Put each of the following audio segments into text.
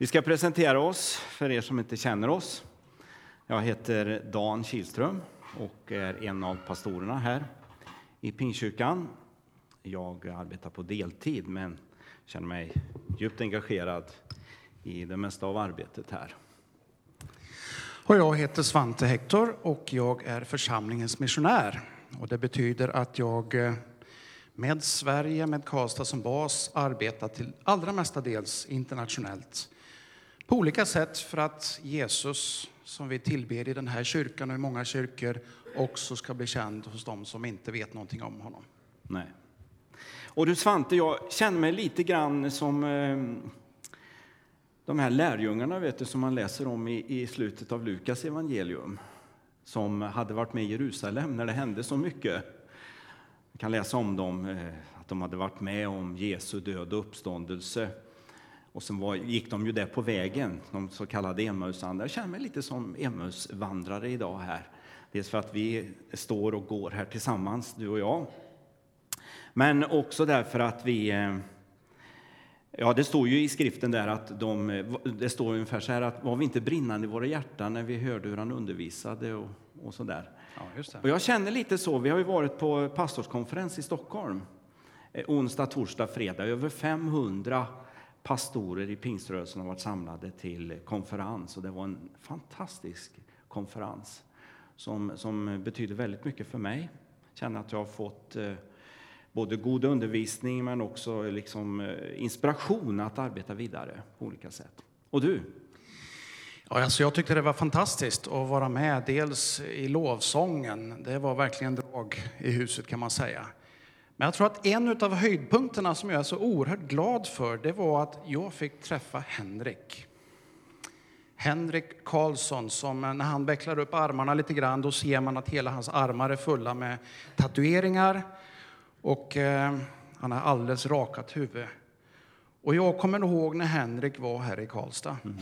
Vi ska presentera oss för er som inte känner oss. Jag heter Dan Kihlström och är en av pastorerna här i Pingstkyrkan. Jag arbetar på deltid men känner mig djupt engagerad i det mesta av arbetet här. Och jag heter Svante Hector och jag är församlingens missionär. Och det betyder att jag eh, med Sverige, med Karlstad som bas, arbetar till allra mestadels internationellt på olika sätt för att Jesus, som vi tillber i den här kyrkan och i många kyrkor, också ska bli känd hos dem som inte vet någonting om honom. Nej. Och du Svante, jag känner mig lite grann som eh, de här lärjungarna vet du, som man läser om i, i slutet av Lukas evangelium som hade varit med i Jerusalem när det hände så mycket. Vi kan läsa om dem, eh, att de hade varit med om Jesu död och uppståndelse. Och sen var, gick de ju där på vägen, de så kallade Emmausvandrare. Jag känner mig lite som Emmausvandrare idag här. Dels för att vi står och går här tillsammans, du och jag. Men också därför att vi... Eh, ja, det står ju i skriften där att de, det står ungefär så här att var vi inte brinnande i våra hjärtan när vi hörde hur han undervisade och, och så där. Ja, och jag känner lite så. Vi har ju varit på pastorskonferens i Stockholm eh, onsdag, torsdag, fredag. Över 500 pastorer i pingströrelsen har varit samlade till konferens och det var en fantastisk konferens som, som betyder väldigt mycket för mig. Jag känner att jag har fått eh, både god undervisning men också eh, liksom, eh, inspiration att arbeta vidare på olika sätt. Och du? Ja, alltså jag tyckte det var fantastiskt att vara med, dels i lovsången. Det var verkligen drag i huset kan man säga. Men jag tror att en av höjdpunkterna som jag är så oerhört glad för, det var att jag fick träffa Henrik. Henrik Karlsson, som när han vecklar upp armarna lite grann, då ser man att hela hans armar är fulla med tatueringar och eh, han har alldeles rakat huvud. Och jag kommer ihåg när Henrik var här i Karlstad. Mm.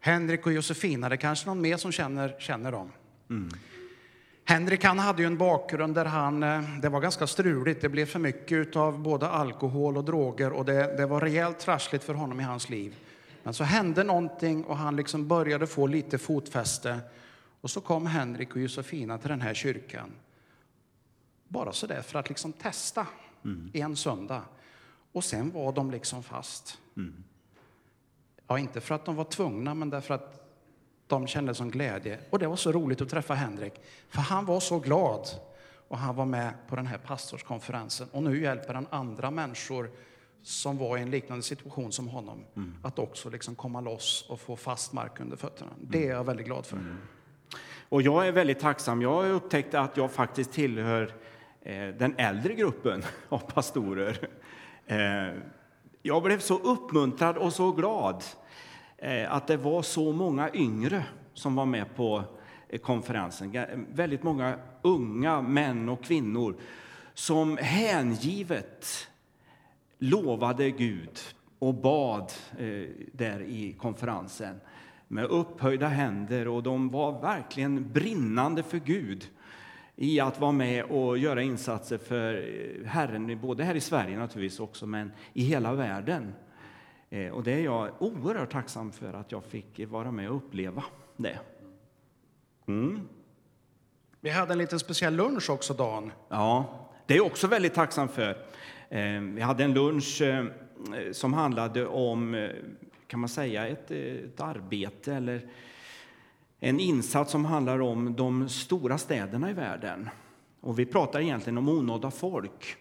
Henrik och Josefina, det är kanske någon mer som känner, känner dem. Mm. Henrik han hade ju en bakgrund där han, eh, det var ganska struligt. Det blev för mycket av både alkohol och droger och det, det var rejält trassligt för honom i hans liv. Men så hände någonting och han liksom började få lite fotfäste. Och så kom Henrik och Josefina till den här kyrkan. Bara så där för att liksom testa mm. en söndag. Och sen var de liksom fast. Mm. Ja, inte för att de var tvungna, men därför att de kände som glädje. Och det var så roligt att träffa Henrik, för han var så glad. Och han var med på den här pastorskonferensen. Och nu hjälper han andra människor som var i en liknande situation som honom mm. att också liksom komma loss och få fast mark under fötterna. Det är jag väldigt glad för. Mm. Och jag är väldigt tacksam. Jag har upptäckt att jag faktiskt tillhör eh, den äldre gruppen av pastorer. Eh, jag blev så uppmuntrad och så glad Eh, att det var så många yngre som var med på eh, konferensen. Väldigt många unga män och kvinnor som hängivet lovade Gud och bad eh, där i konferensen med upphöjda händer och de var verkligen brinnande för Gud i att vara med och göra insatser för Herren, både här i Sverige naturligtvis också, men i hela världen. Eh, och det är jag oerhört tacksam för att jag fick vara med och uppleva det. Mm. Vi hade en liten speciell lunch också, Dan. Ja, det är jag också väldigt tacksam för. Eh, vi hade en lunch eh, som handlade om, kan man säga, ett, ett arbete eller en insats som handlar om de stora städerna i världen. Och vi pratar egentligen om onådda folk.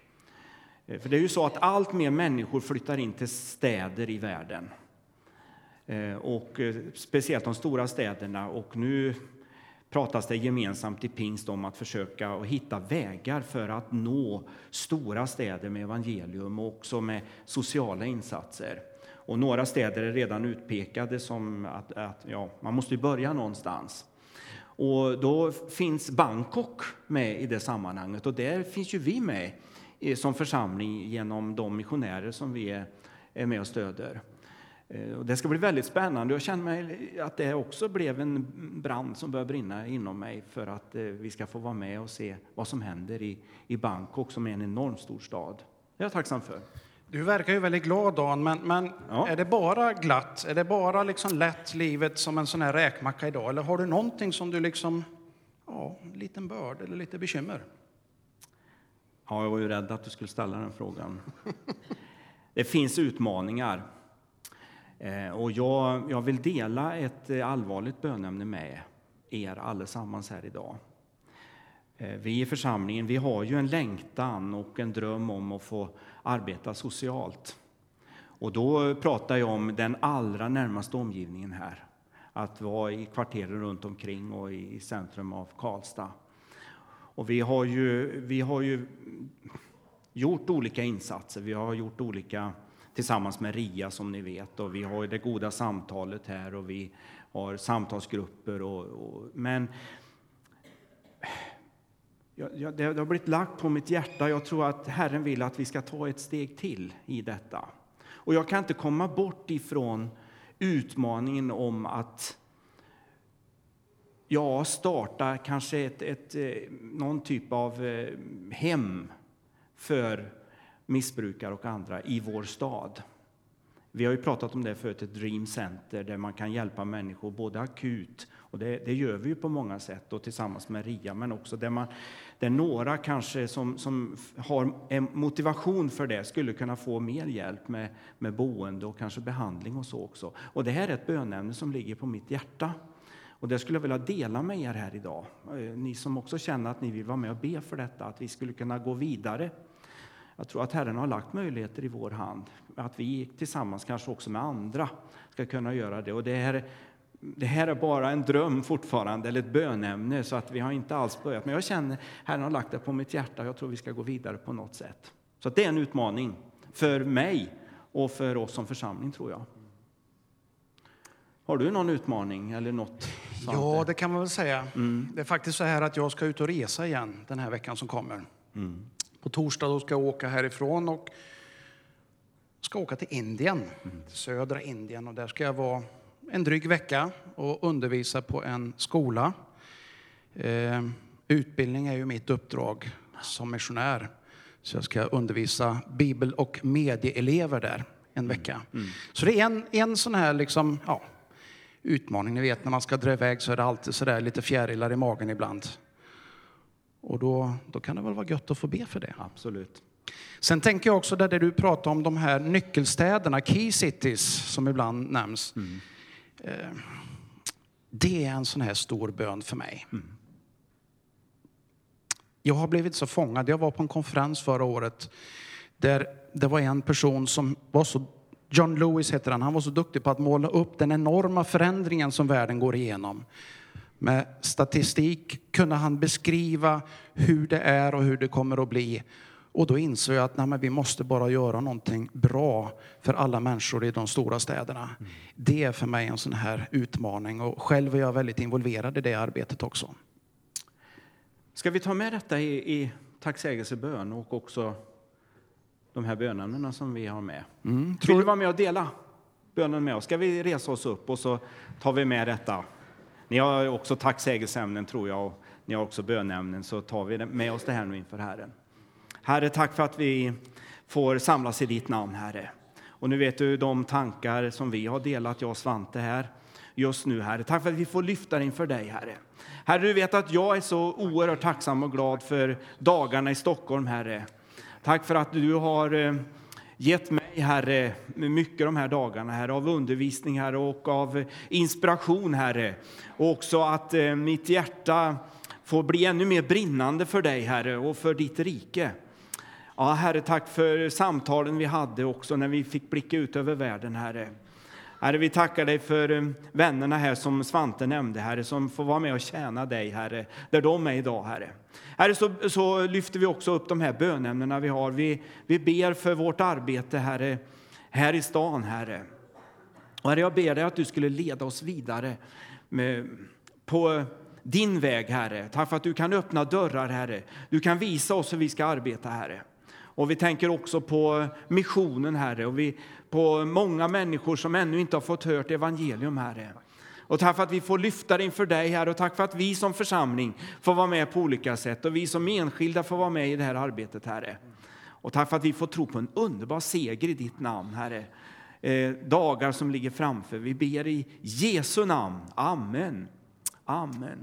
Eh, för det är ju så att allt mer människor flyttar in till städer i världen. Eh, och eh, speciellt de stora städerna. Och nu pratas det gemensamt i pingst om att försöka hitta vägar för att nå stora städer med evangelium och också med sociala insatser. Och några städer är redan utpekade som att, att ja, man måste börja någonstans. Och då finns Bangkok med i det sammanhanget och där finns ju vi med som församling genom de missionärer som vi är med och stöder. Eh, det ska bli väldigt spännande. Jag känner mig att det också blev en brand som börjar brinna inom mig för att eh, vi ska få vara med och se vad som händer i, i Bangkok som är en enormt stor stad. Det är jag tacksam för. Du verkar ju väldigt glad, Dan, men, men Ja. är det bara glatt? Är det bara liksom lätt livet som en sån här räkmacka idag? Eller har du någonting som du liksom, ja, en liten börd eller lite bekymmer? Ja, jag var ju rädd att du skulle ställa den frågan. Det finns utmaningar. Eh, och jag, jag vill dela ett eh, allvarligt bönämne med er allesammans här idag. Eh, vi i församlingen vi har ju en längtan och en dröm om att få arbeta socialt. Och då pratar jag om den allra närmaste omgivningen här. Att vara i kvarteren runt omkring och i centrum av Karlstad. Och vi har ju, vi har ju gjort olika insatser. Vi har gjort olika tillsammans med RIA som ni vet och vi har det goda samtalet här och vi har samtalsgrupper och, och men Ja, det det har blivit lagt på mitt hjärta. Jag tror att Herren vill att vi ska ta ett steg till i detta. Och jag kan inte komma bort ifrån utmaningen om att ja, starta kanske ett, ett, eh, någon typ av eh, hem för missbrukare och andra i vår stad. Vi har ju pratat om det förut, ett Dream Center där man kan hjälpa människor både akut, och det, det gör vi ju på många sätt och tillsammans med RIA, men också där, man, där några kanske som, som har en motivation för det skulle kunna få mer hjälp med, med boende och kanske behandling och så också. Och det här är ett bönämne som ligger på mitt hjärta. Och det skulle jag vilja dela med er här idag. Eh, ni som också känner att ni vill vara med och be för detta, att vi skulle kunna gå vidare. Jag tror att Herren har lagt möjligheter i vår hand, att vi tillsammans, kanske också med andra, ska kunna göra det. Och det här, det här är bara en dröm fortfarande, eller ett bönämne, så att vi har inte alls börjat. Men jag känner, Herren har lagt det på mitt hjärta, och jag tror vi ska gå vidare på något sätt. Så att det är en utmaning för mig och för oss som församling, tror jag. Har du någon utmaning eller något? Svante? Ja, det kan man väl säga. Det är faktiskt så här att jag ska ut och resa igen den här veckan som kommer. På torsdag då ska jag åka härifrån och ska åka till Indien, till södra Indien. Och där ska jag vara en dryg vecka och undervisa på en skola. Eh, utbildning är ju mitt uppdrag som missionär. Så jag ska undervisa bibel och medieelever där en vecka. Så det är en, en sån här liksom, ja, utmaning. Ni vet när man ska dra iväg så är det alltid så där lite fjärilar i magen ibland. Och då, då kan det väl vara gött att få be för det. Absolut. Sen tänker jag också där, där du pratar om de här nyckelstäderna, key cities, som ibland nämns. Eh, det är en sån här stor bön för mig. Jag har blivit så fångad. Jag var på en konferens förra året där det var en person som var så, John Lewis heter han, han var så duktig på att måla upp den enorma förändringen som världen går igenom. Med statistik kunde han beskriva hur det är och hur det kommer att bli. Och då insåg jag att nej, vi måste bara göra någonting bra för alla människor i de stora städerna. Det är för mig en sån här utmaning och själv är jag väldigt involverad i det arbetet också. Ska vi ta med detta i, i tacksägelsebön och också de här bönämnena som vi har med? Mm, Vill du vara med och dela bönen med oss? Ska vi resa oss upp och så tar vi med detta? Ni har också tacksägelseämnen tror jag och ni har också bönämnen så tar vi med oss det här nu inför Herren. Herre, tack för att vi får samlas i ditt namn, Herre. Och nu vet du de tankar som vi har delat, jag och Svante här, just nu, Herre. Tack för att vi får lyfta det inför dig, Herre. Herre, du vet att jag är så oerhört tacksam och glad för dagarna i Stockholm, Herre. Tack för att du har eh, gett mig, Herre, mycket de här dagarna, Herre, av undervisning, Herre, och av inspiration, Herre. Och också att eh, mitt hjärta får bli ännu mer brinnande för dig, Herre, och för ditt rike. Ja, Herre, tack för samtalen vi hade också när vi fick blicka ut över världen, Herre. Herre, vi tackar dig för eh, vännerna här som Svante nämnde, Herre, som får vara med och tjäna dig, Herre, där de är idag, Herre. Herre, så, så lyfter vi också upp de här bönämnena vi har. Vi, vi ber för vårt arbete, Herre, här i stan, Herre. Och herre, jag ber dig att du skulle leda oss vidare med, på din väg, Herre. Tack för att du kan öppna dörrar, Herre. Du kan visa oss hur vi ska arbeta, Herre. Och vi tänker också på missionen, Herre, och vi, på många människor som ännu inte har fått hört evangelium, Herre. Och tack för att vi får lyfta det inför dig, Herre, och tack för att vi som församling får vara med på olika sätt och vi som enskilda får vara med i det här arbetet, Herre. Och tack för att vi får tro på en underbar seger i ditt namn, Herre. Eh, dagar som ligger framför. Vi ber i Jesu namn. Amen. Amen.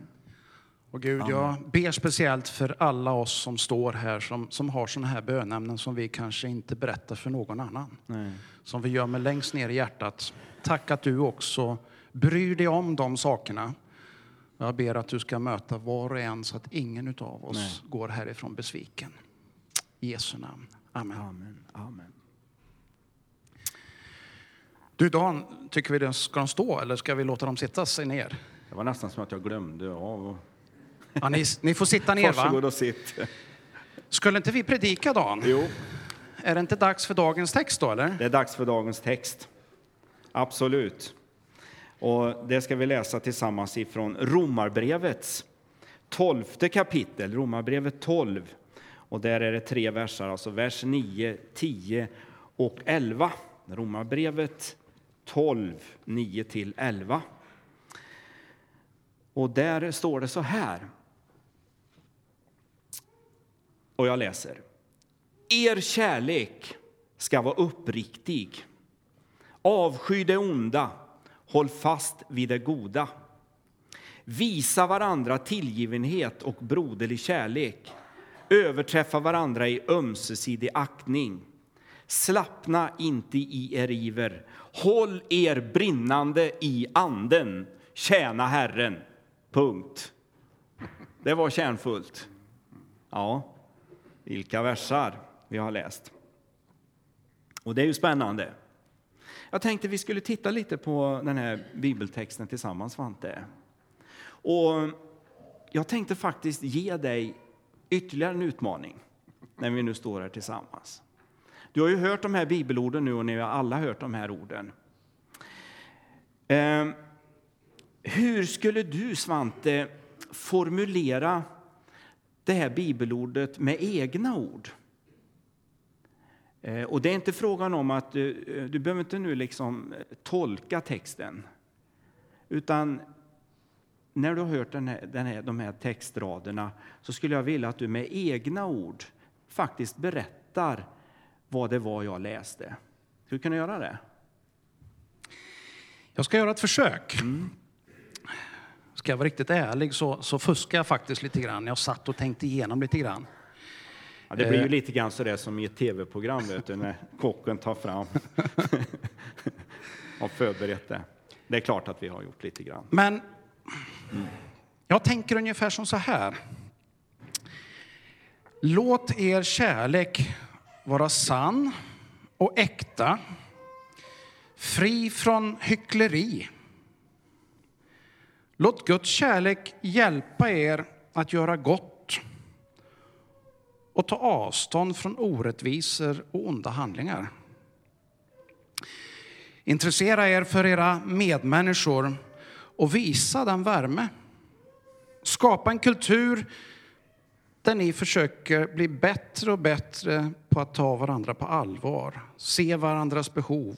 Och Gud, jag ber speciellt för alla oss som står här som, som har sådana här bönämnen som vi kanske inte berättar för någon annan. Nej. Som vi gömmer längst ner i hjärtat. Tack att du också bryr dig om de sakerna. Jag ber att du ska möta var och en så att ingen av oss Nej. går härifrån besviken. I Jesu namn. Amen. Amen. Amen. Du Dan, tycker vi det ska de stå eller ska vi låta dem sitta sig ner? Det var nästan som att jag glömde av. och- Ja, ni, ni får sitta ner Varsågod va? och sitt. Skulle inte vi predika Dan? Jo, Är det inte dags för dagens text då eller? det är dags för dagens text. Absolut. Och det ska vi läsa tillsammans ifrån Romarbrevets tolfte kapitel, Romarbrevet 12. Och där är det tre versar, alltså vers 9, 10 och 11. Romarbrevet 12, 9 till 11. Och där står det så här. Och jag läser. Er kärlek ska vara uppriktig. Avsky det onda, håll fast vid det goda. Visa varandra tillgivenhet och broderlig kärlek. Överträffa varandra i ömsesidig aktning. Slappna inte i er iver. Håll er brinnande i anden. Tjäna Herren. Punkt. Det var kärnfullt. Ja, vilka versar vi har läst. Och det är ju spännande. Jag tänkte vi skulle titta lite på den här bibeltexten tillsammans, Svante. Och jag tänkte faktiskt ge dig ytterligare en utmaning när vi nu står här tillsammans. Du har ju hört de här bibelorden nu och ni har alla hört de här orden. Eh, hur skulle du, Svante, formulera det här bibelordet med egna ord? Eh, Och det är inte frågan om att du, du behöver inte nu liksom eh, tolka texten. Utan när du har hört den här, den här, de här textraderna så skulle jag vilja att du med egna ord faktiskt berättar vad det var jag läste. Ska du kunna göra det? Jag ska göra ett försök. Ska jag vara riktigt ärlig så, så fuskar jag faktiskt lite grann. Jag satt och tänkte igenom lite grann. Ja, det blir ju Eh. lite grann så där som i ett tv-program, vet du, när kocken tar fram och förberett det. Det är klart att vi har gjort lite grann. Men jag tänker ungefär som så här. Låt er kärlek vara sann och äkta, fri från hyckleri. Låt Guds kärlek hjälpa er att göra gott och ta avstånd från orättvisor och onda handlingar. Intressera er för era medmänniskor och visa den värme. Skapa en kultur där ni försöker bli bättre och bättre på att ta varandra på allvar, se varandras behov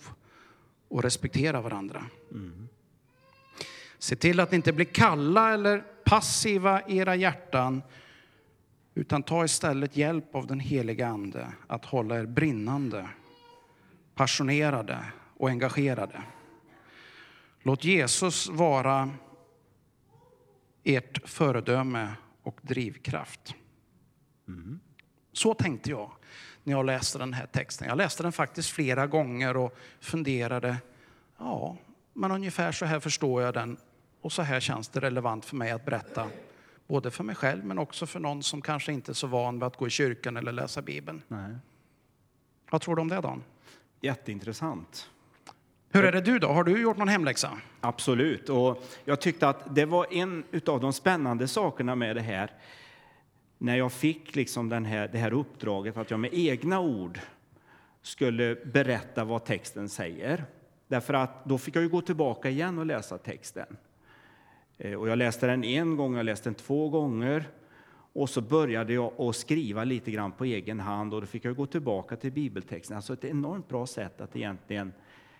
och respektera varandra. Se till att ni inte blir kalla eller passiva i era hjärtan utan ta istället hjälp av den heliga Ande att hålla er brinnande, passionerade och engagerade. Låt Jesus vara ert föredöme och drivkraft. Så tänkte jag när jag läste den här texten. Jag läste den faktiskt flera gånger och funderade. Ja, men ungefär så här förstår jag den och så här känns det relevant för mig att berätta. Både för mig själv men också för någon som kanske inte är så van vid att gå i kyrkan eller läsa Bibeln. Nej. Vad tror du om det Dan? Jätteintressant. Hur är det du då? Har du gjort någon hemläxa? Absolut. Och jag tyckte att det var en av de spännande sakerna med det här. När jag fick liksom den här, det här uppdraget att jag med egna ord skulle berätta vad texten säger. Därför att då fick jag ju gå tillbaka igen och läsa texten. Eh, och jag läste den en gång, jag läste den två gånger. Och så började jag att skriva lite grann på egen hand och då fick jag gå tillbaka till bibeltexten. Alltså ett enormt bra sätt att egentligen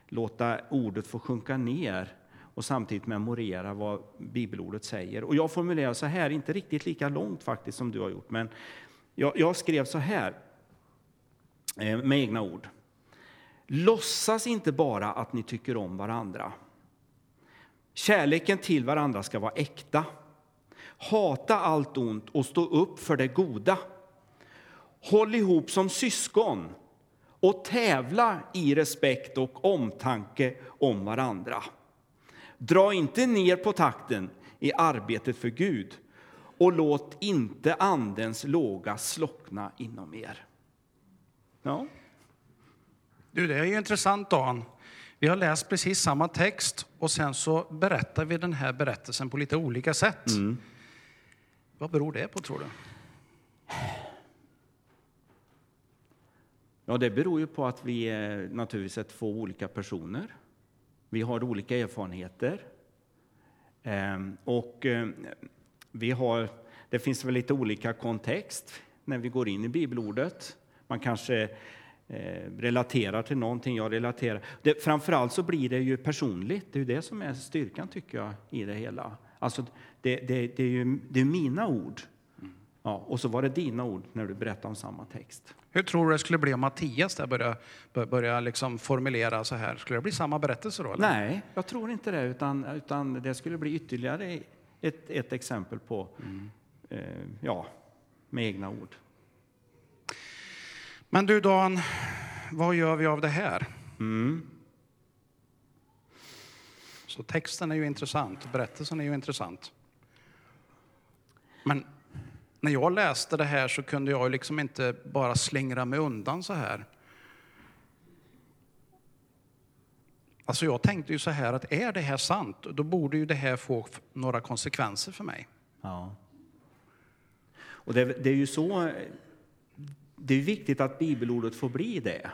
låta ordet få sjunka ner och samtidigt memorera vad bibelordet säger. Och jag formulerar så här, inte riktigt lika långt faktiskt som du har gjort, men jag, jag skrev så här. Eh, med egna ord. Låtsas inte bara att ni tycker om varandra. Kärleken till varandra ska vara äkta. Hata allt ont och stå upp för det goda. Håll ihop som syskon och tävla i respekt och omtanke om varandra. Dra inte ner på takten i arbetet för Gud och låt inte Andens låga slockna inom er. Ja. Du, det är ju intressant, Dan. Vi har läst precis samma text och sen så berättar vi den här berättelsen på lite olika sätt. Mm. Vad beror det på, tror du? Ja, det beror ju på att vi är naturligtvis är två olika personer. Vi har olika erfarenheter. Ehm, och eh, vi har, det finns väl lite olika kontext när vi går in i bibelordet. Man kanske eh, relaterar till någonting, jag relaterar. Det, framförallt så blir det ju personligt, det är ju det som är styrkan tycker jag i det hela. Alltså, det, det, det är ju det är mina ord. Ja, och så var det dina ord när du berättade om samma text. Hur tror du det skulle bli om Mattias där börjar, bör- börjar liksom formulera så här? Skulle det bli samma berättelse då? Eller? Nej, jag tror inte det, utan, utan det skulle bli ytterligare ett, ett exempel på, eh, ja, med egna ord. Men du Dan, vad gör vi av det här? Mm. Så texten är ju intressant, berättelsen är ju intressant. Men när jag läste det här så kunde jag liksom inte bara slingra mig undan så här. Alltså jag tänkte ju så här att är det här sant, då borde ju det här få några konsekvenser för mig. Ja. Och det, det är ju så, det är viktigt att bibelordet får bli det.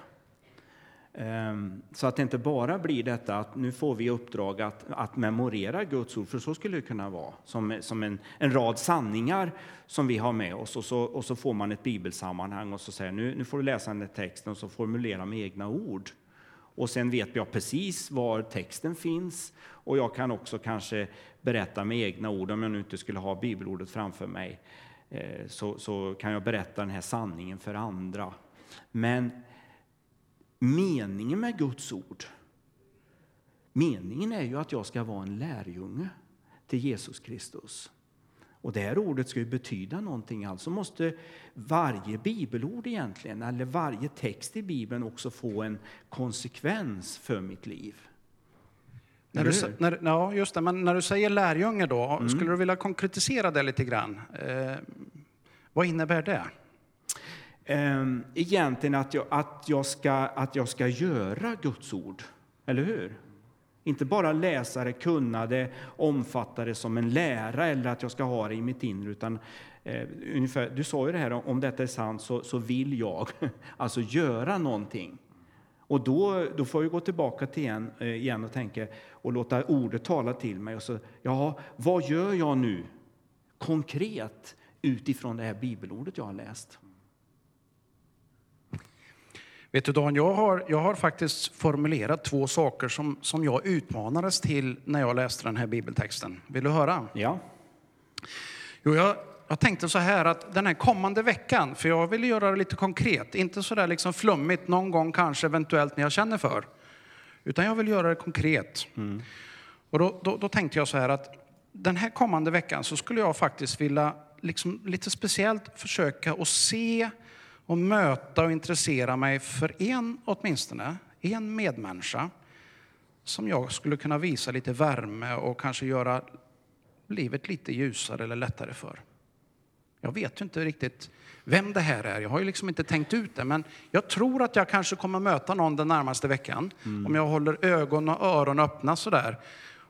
Ehm, så att det inte bara blir detta att nu får vi uppdrag att, att memorera Guds ord, för så skulle det kunna vara, som, som en, en rad sanningar som vi har med oss och så, och så får man ett bibelsammanhang och så säger nu, nu får du läsa den här texten och så formulera med egna ord. Och sen vet jag precis var texten finns och jag kan också kanske berätta med egna ord, om jag nu inte skulle ha bibelordet framför mig, Eh, så, så kan jag berätta den här sanningen för andra. Men meningen med Guds ord, meningen är ju att jag ska vara en lärjunge till Jesus Kristus. Och det här ordet ska ju betyda någonting, alltså måste varje bibelord egentligen, eller varje text i Bibeln också få en konsekvens för mitt liv. När du, när, ja, just det. Men när du säger lärjunge då, skulle du vilja konkretisera det lite grann? Eh, vad innebär det? Ehm, egentligen att jag, att, jag ska, att jag ska göra Guds ord, eller hur? Inte bara läsa det, kunna det, omfatta det som en lära eller att jag ska ha det i mitt inre. Utan, eh, ungefär, du sa ju det här, om detta är sant så, så vill jag alltså göra någonting. Och då, då får jag gå tillbaka till igen, eh, igen och tänka och låta ordet tala till mig. Och så, ja, vad gör jag nu konkret utifrån det här bibelordet jag har läst? Vet du Dan, jag har, jag har faktiskt formulerat två saker som, som jag utmanades till när jag läste den här bibeltexten. Vill du höra? Ja. Jo, jag, jag tänkte så här att den här kommande veckan, för jag vill göra det lite konkret, inte så där liksom flummigt någon gång kanske eventuellt när jag känner för, utan jag vill göra det konkret. Och då, då, då tänkte jag så här att den här kommande veckan så skulle jag faktiskt vilja liksom lite speciellt försöka att se och möta och intressera mig för en åtminstone, en medmänniska som jag skulle kunna visa lite värme och kanske göra livet lite ljusare eller lättare för. Jag vet ju inte riktigt vem det här är. Jag har ju liksom inte tänkt ut det, men jag tror att jag kanske kommer möta någon den närmaste veckan. Om jag håller ögon och öron öppna sådär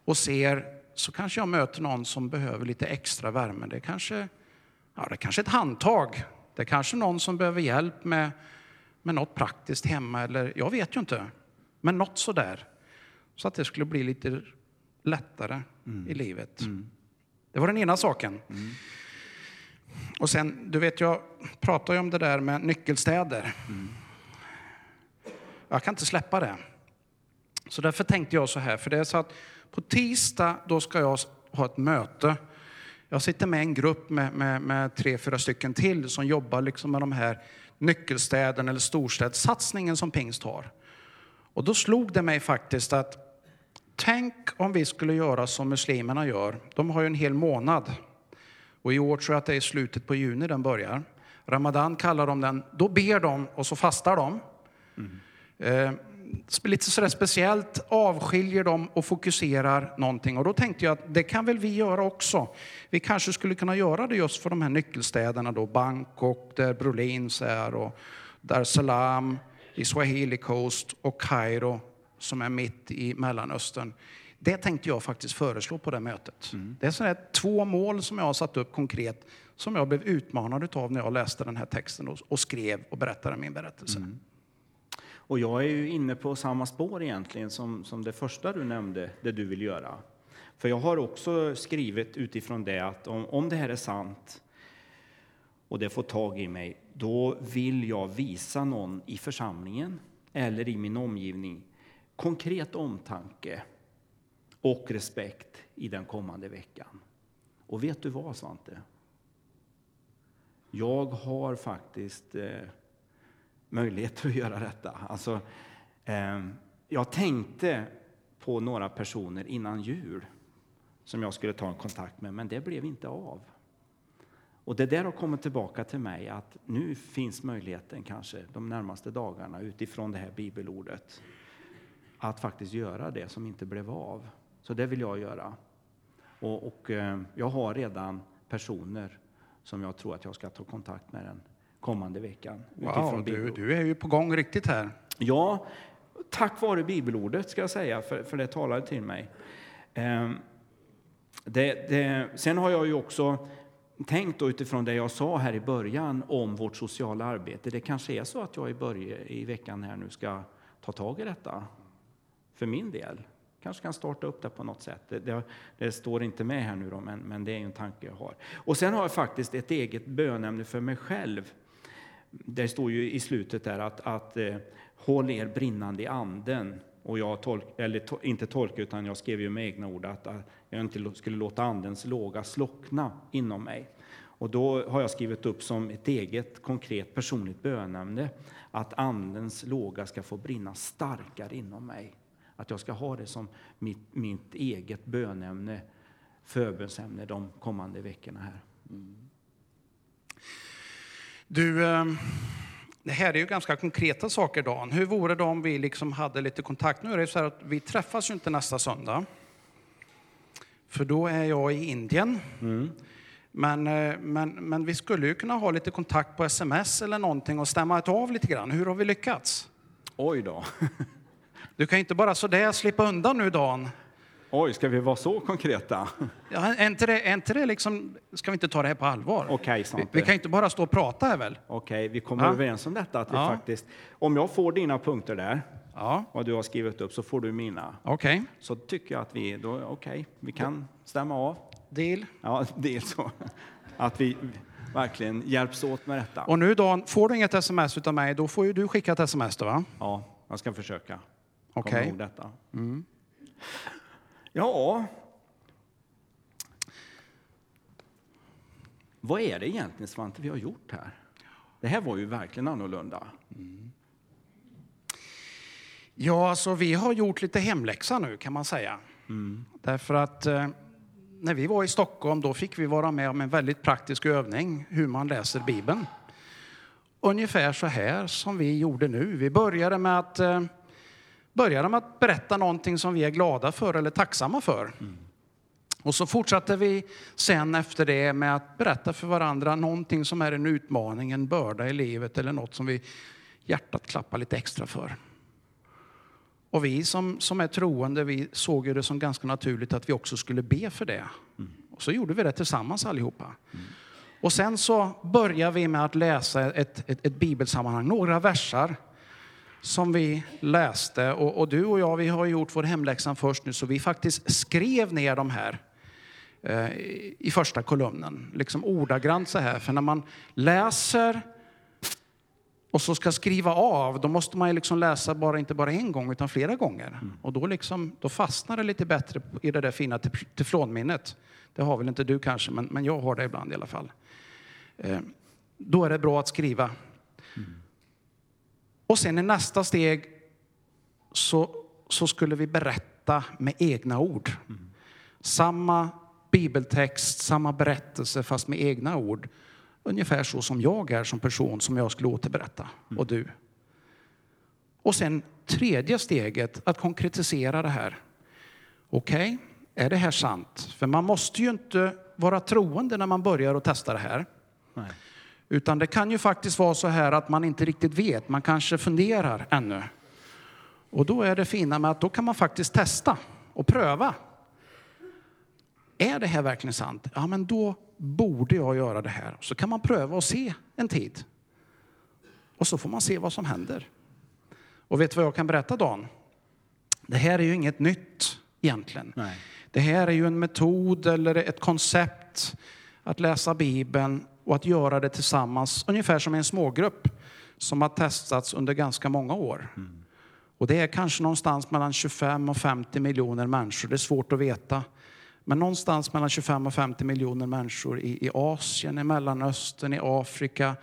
och ser, så kanske jag möter någon som behöver lite extra värme. Det är kanske, ja, det är kanske ett handtag. Det är kanske någon som behöver hjälp med, med något praktiskt hemma, eller jag vet ju inte. Men något sådär. Så att det skulle bli lite lättare i livet. Det var den ena saken. Och sen, du vet, jag pratar ju om det där med nyckelstäder. Jag kan inte släppa det. Så därför tänkte jag så här, för det är så att på tisdag då ska jag ha ett möte. Jag sitter med en grupp med, med, med tre, fyra stycken till som jobbar liksom med de här nyckelstäderna, eller storstädssatsningen som pingst har. Och då slog det mig faktiskt att tänk om vi skulle göra som muslimerna gör. De har ju en hel månad. Och i år tror jag att det är i slutet på juni den börjar. Ramadan kallar de den. Då ber de och så fastar de. Mm. Eh, lite sådär speciellt avskiljer de och fokuserar någonting. Och då tänkte jag att det kan väl vi göra också. Vi kanske skulle kunna göra det just för de här nyckelstäderna då, Bangkok, där Brolins är och Dar Salaam, i Swahili Coast och Kairo som är mitt i Mellanöstern. Det tänkte jag faktiskt föreslå på det mötet. Mm. Det är sådär två mål som jag har satt upp konkret som jag blev utmanad av när jag läste den här texten och, och skrev och berättade min berättelse. Mm. Och jag är ju inne på samma spår egentligen som, som det första du nämnde, det du vill göra. För jag har också skrivit utifrån det att om, om det här är sant och det får tag i mig, då vill jag visa någon i församlingen eller i min omgivning konkret omtanke och respekt i den kommande veckan. Och vet du vad, Svante? Jag har faktiskt eh, möjlighet att göra detta. Alltså, eh, jag tänkte på några personer innan jul som jag skulle ta en kontakt med, men det blev inte av. Och det där har kommit tillbaka till mig att nu finns möjligheten kanske de närmaste dagarna utifrån det här bibelordet att faktiskt göra det som inte blev av. Så det vill jag göra. Och, och eh, jag har redan personer som jag tror att jag ska ta kontakt med den kommande veckan. Wow, du, du, är ju på gång riktigt här. Ja, tack vare bibelordet ska jag säga, för, för det talade till mig. Eh, det, det, sen har jag ju också tänkt utifrån det jag sa här i början om vårt sociala arbete. Det kanske är så att jag i, början, i veckan här nu ska ta tag i detta för min del. Kanske kan starta upp det på något sätt. Det, det, det står inte med här nu då, men, men det är en tanke jag har. Och sen har jag faktiskt ett eget bönämne för mig själv. Det står ju i slutet där att, att eh, håll er brinnande i anden. Och jag tolk, eller to, inte tolka, utan jag skrev ju med egna ord att, att jag inte skulle låta andens låga slockna inom mig. Och då har jag skrivit upp som ett eget konkret personligt bönämne att andens låga ska få brinna starkare inom mig. Att jag ska ha det som mitt, mitt eget bönämne, förbönsämne de kommande veckorna här. Mm. Du, ehm, det här är ju ganska konkreta saker, Dan. Hur vore det om vi liksom hade lite kontakt? Nu är det så att vi träffas ju inte nästa söndag. För då är jag i Indien. Mm. Men, eh, men, men vi skulle ju kunna ha lite kontakt på sms eller någonting och stämma av lite grann. Hur har vi lyckats? Oj då. Du kan inte bara sådär slippa undan nu, Dan. Oj, ska vi vara så konkreta? Ja, är inte det, är inte det liksom, ska vi inte ta det här på allvar? Okej, vi, vi, kan inte bara stå och prata här väl? Okej, vi kommer ja. överens om detta att vi ja. faktiskt, om jag får dina punkter där, ja. vad du har skrivit upp, så får du mina. Okej. Så tycker jag att vi, då, okej, okay, vi kan stämma av. Deal. Ja, deal så. Att vi verkligen hjälps åt med detta. Och nu Dan, får du inget sms av mig, då får ju du skicka ett sms då va? Ja, jag ska försöka. Okej. Okay. Mm. Ja. Vad är det egentligen, Svante, vi har gjort här? Det här var ju verkligen annorlunda. Mm. Ja, alltså vi har gjort lite hemläxa nu kan man säga. Mm. Därför att eh, när vi var i Stockholm då fick vi vara med om en väldigt praktisk övning hur man läser Bibeln. Ungefär så här som vi gjorde nu. Vi började med att eh, började med att berätta någonting som vi är glada för eller tacksamma för. Mm. Och så fortsatte vi sen efter det med att berätta för varandra någonting som är en utmaning, en börda i livet eller något som vi hjärtat klappar lite extra för. Och vi som, som är troende, vi såg ju det som ganska naturligt att vi också skulle be för det. Mm. Och så gjorde vi det tillsammans allihopa. Mm. Och sen så började vi med att läsa ett, ett, ett bibelsammanhang, några versar som vi läste. Och, och, du och jag, vi har gjort vår hemläxa först nu, så vi faktiskt skrev ner de här eh, i första kolumnen. Liksom ordagrant så här. För när man läser och så ska skriva av, då måste man ju liksom läsa bara, inte bara en gång utan flera gånger. Mm. Och då, liksom, då fastnar det lite bättre i det där fina teflonminnet. Det har väl inte du kanske, men, men jag har det ibland i alla fall. Eh, då är det bra att skriva och sen i nästa steg så, så skulle vi berätta med egna ord. Samma bibeltext, samma berättelse fast med egna ord. Ungefär så som jag är som person som jag skulle återberätta. Och du. Och sen tredje steget, att konkretisera det här. Okej, okay, är det här sant? För man måste ju inte vara troende när man börjar att testa det här. Nej. Utan det kan ju faktiskt vara så här att man inte riktigt vet, man kanske funderar ännu. Och då är det fina med att då kan man faktiskt testa och pröva. Är det här verkligen sant? Ja, men då borde jag göra det här. Så kan man pröva och se en tid. Och så får man se vad som händer. Och vet du vad jag kan berätta Dan? Det här är ju inget nytt egentligen. Nej. Det här är ju en metod eller ett koncept att läsa Bibeln och att göra det tillsammans, ungefär som en smågrupp som har testats under ganska många år. Mm. Och det är kanske någonstans mellan 25 och 50 miljoner människor, det är svårt att veta. Men någonstans mellan 25 och 50 miljoner människor i, i Asien, i Mellanöstern, i Afrika,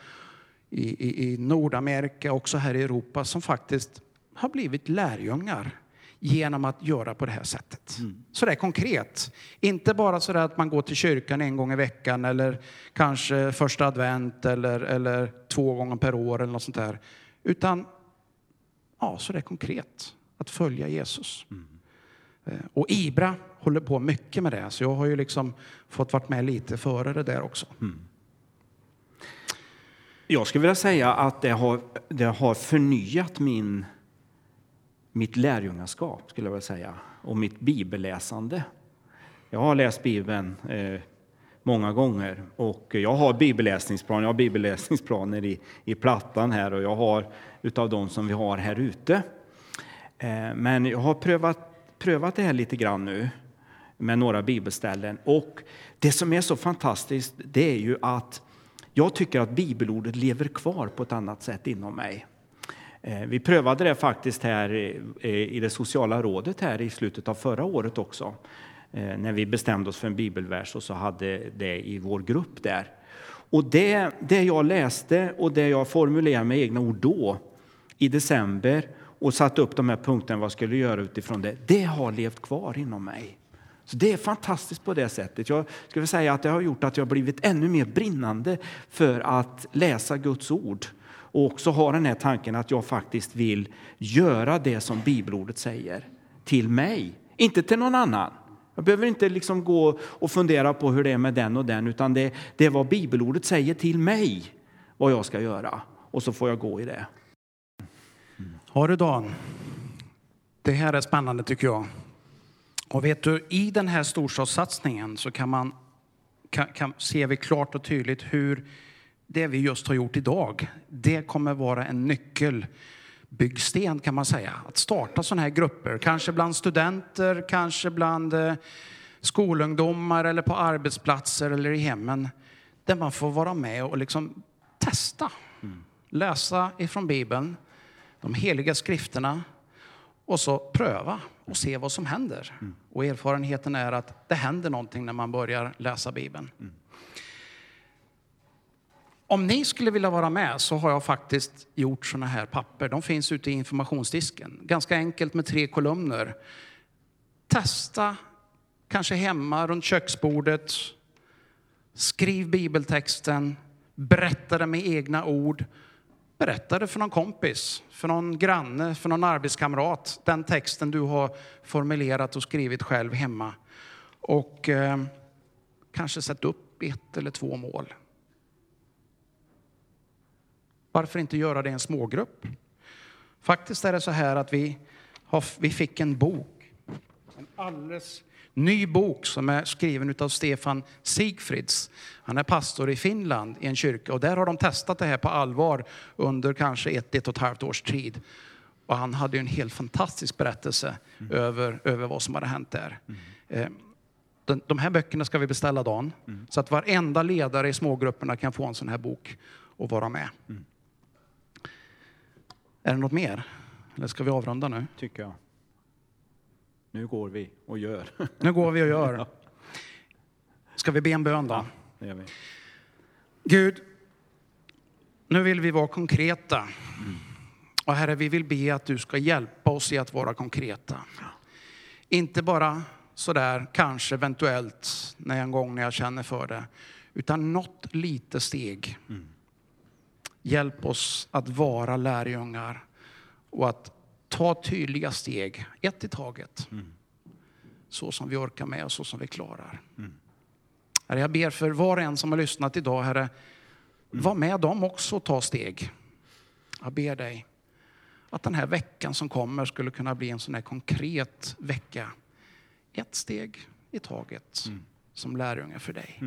i, i, i Nordamerika, också här i Europa, som faktiskt har blivit lärjungar genom att göra på det här sättet. Mm. Så det är konkret. Inte bara så att man går till kyrkan en gång i veckan eller kanske första advent eller, eller två gånger per år eller något sånt där. Utan ja, så det är konkret att följa Jesus. Mm. Eh, Och Ibra håller på mycket med det, så jag har ju liksom fått varit med lite före det där också. Jag skulle vilja säga att det har, det har förnyat min, mitt lärjungaskap, skulle jag vilja säga, och mitt bibelläsande. Jag har läst Bibeln eh, många gånger och jag har bibelläsningsplaner. Jag har bibelläsningsplaner i, i plattan här och jag har utav de som vi har här ute. Eh, men jag har prövat, prövat det här lite grann nu med några bibelställen och det som är så fantastiskt det är ju att jag tycker att bibelordet lever kvar på ett annat sätt inom mig. Eh, vi prövade det faktiskt här i det sociala rådet här i slutet av förra året också. Eh, när vi bestämde oss för en bibelvers och så hade det i vår grupp där. Och det, det jag läste och det jag formulerade med egna ord då i december och satte upp de här punkterna vad jag skulle göra utifrån det, det har levt kvar inom mig. Så det är fantastiskt på det sättet. Jag skulle säga att det har gjort att jag blivit ännu mer brinnande för att läsa Guds ord och också ha den här tanken att jag faktiskt vill göra det som bibelordet säger till mig, inte till någon annan. Jag behöver inte liksom gå och fundera på hur det är med den och den, utan det, det är vad bibelordet säger till mig, vad jag ska göra. Och så får jag gå i det. Har du Dan? Det här är spännande tycker jag. Och vet du, i den här storstadssatsningen så kan man, kan, kan, ser vi klart och tydligt hur det vi just har gjort idag, det kommer vara en nyckelbyggsten kan man säga. Att starta sådana här grupper, kanske bland studenter, kanske bland eh, skolungdomar eller på arbetsplatser eller i hemmen. Där man får vara med och liksom testa. Läsa ifrån Bibeln, de heliga skrifterna och så pröva och se vad som händer. Och erfarenheten är att det händer någonting när man börjar läsa Bibeln. Om ni skulle vilja vara med så har jag faktiskt gjort såna här papper. De finns ute i informationsdisken. Ganska enkelt med tre kolumner. Testa, kanske hemma runt köksbordet. Skriv bibeltexten, berätta det med egna ord. Berätta det för någon kompis, för någon granne, för någon arbetskamrat. Den texten du har formulerat och skrivit själv hemma. Och eh, kanske sätt upp ett eller två mål. Varför inte göra det i en smågrupp? Faktiskt är det så här att vi, har, vi fick en bok. En alldeles ny bok som är skriven av Stefan Sigfrids. Han är pastor i Finland i en kyrka och där har de testat det här på allvar under kanske ett, ett och ett halvt års tid. Och han hade en helt fantastisk berättelse mm. över, över vad som hade hänt där. Mm. De, de här böckerna ska vi beställa dagen mm. så att varenda ledare i smågrupperna kan få en sån här bok och vara med. Är det något mer? Eller ska vi avrunda nu? Tycker jag. Nu går vi och gör. Nu går vi och gör. Ska vi be en bön då? Det gör vi. Gud, Nu vill vi vara konkreta. Och Herre, vi vill be att du ska hjälpa oss i att vara konkreta. Inte bara sådär, kanske eventuellt, när en gång när jag känner för det. Utan något litet steg. Hjälp oss att vara lärjungar och att ta tydliga steg, ett i taget. Så som vi orkar med och så som vi klarar. Herre, jag ber för var och en som har lyssnat idag, Herre, var med dem också och ta steg. Jag ber dig att den här veckan som kommer skulle kunna bli en sån här konkret vecka. Ett steg i taget som lärjunge för dig.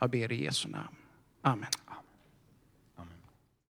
Jag ber i Jesu namn. Amen.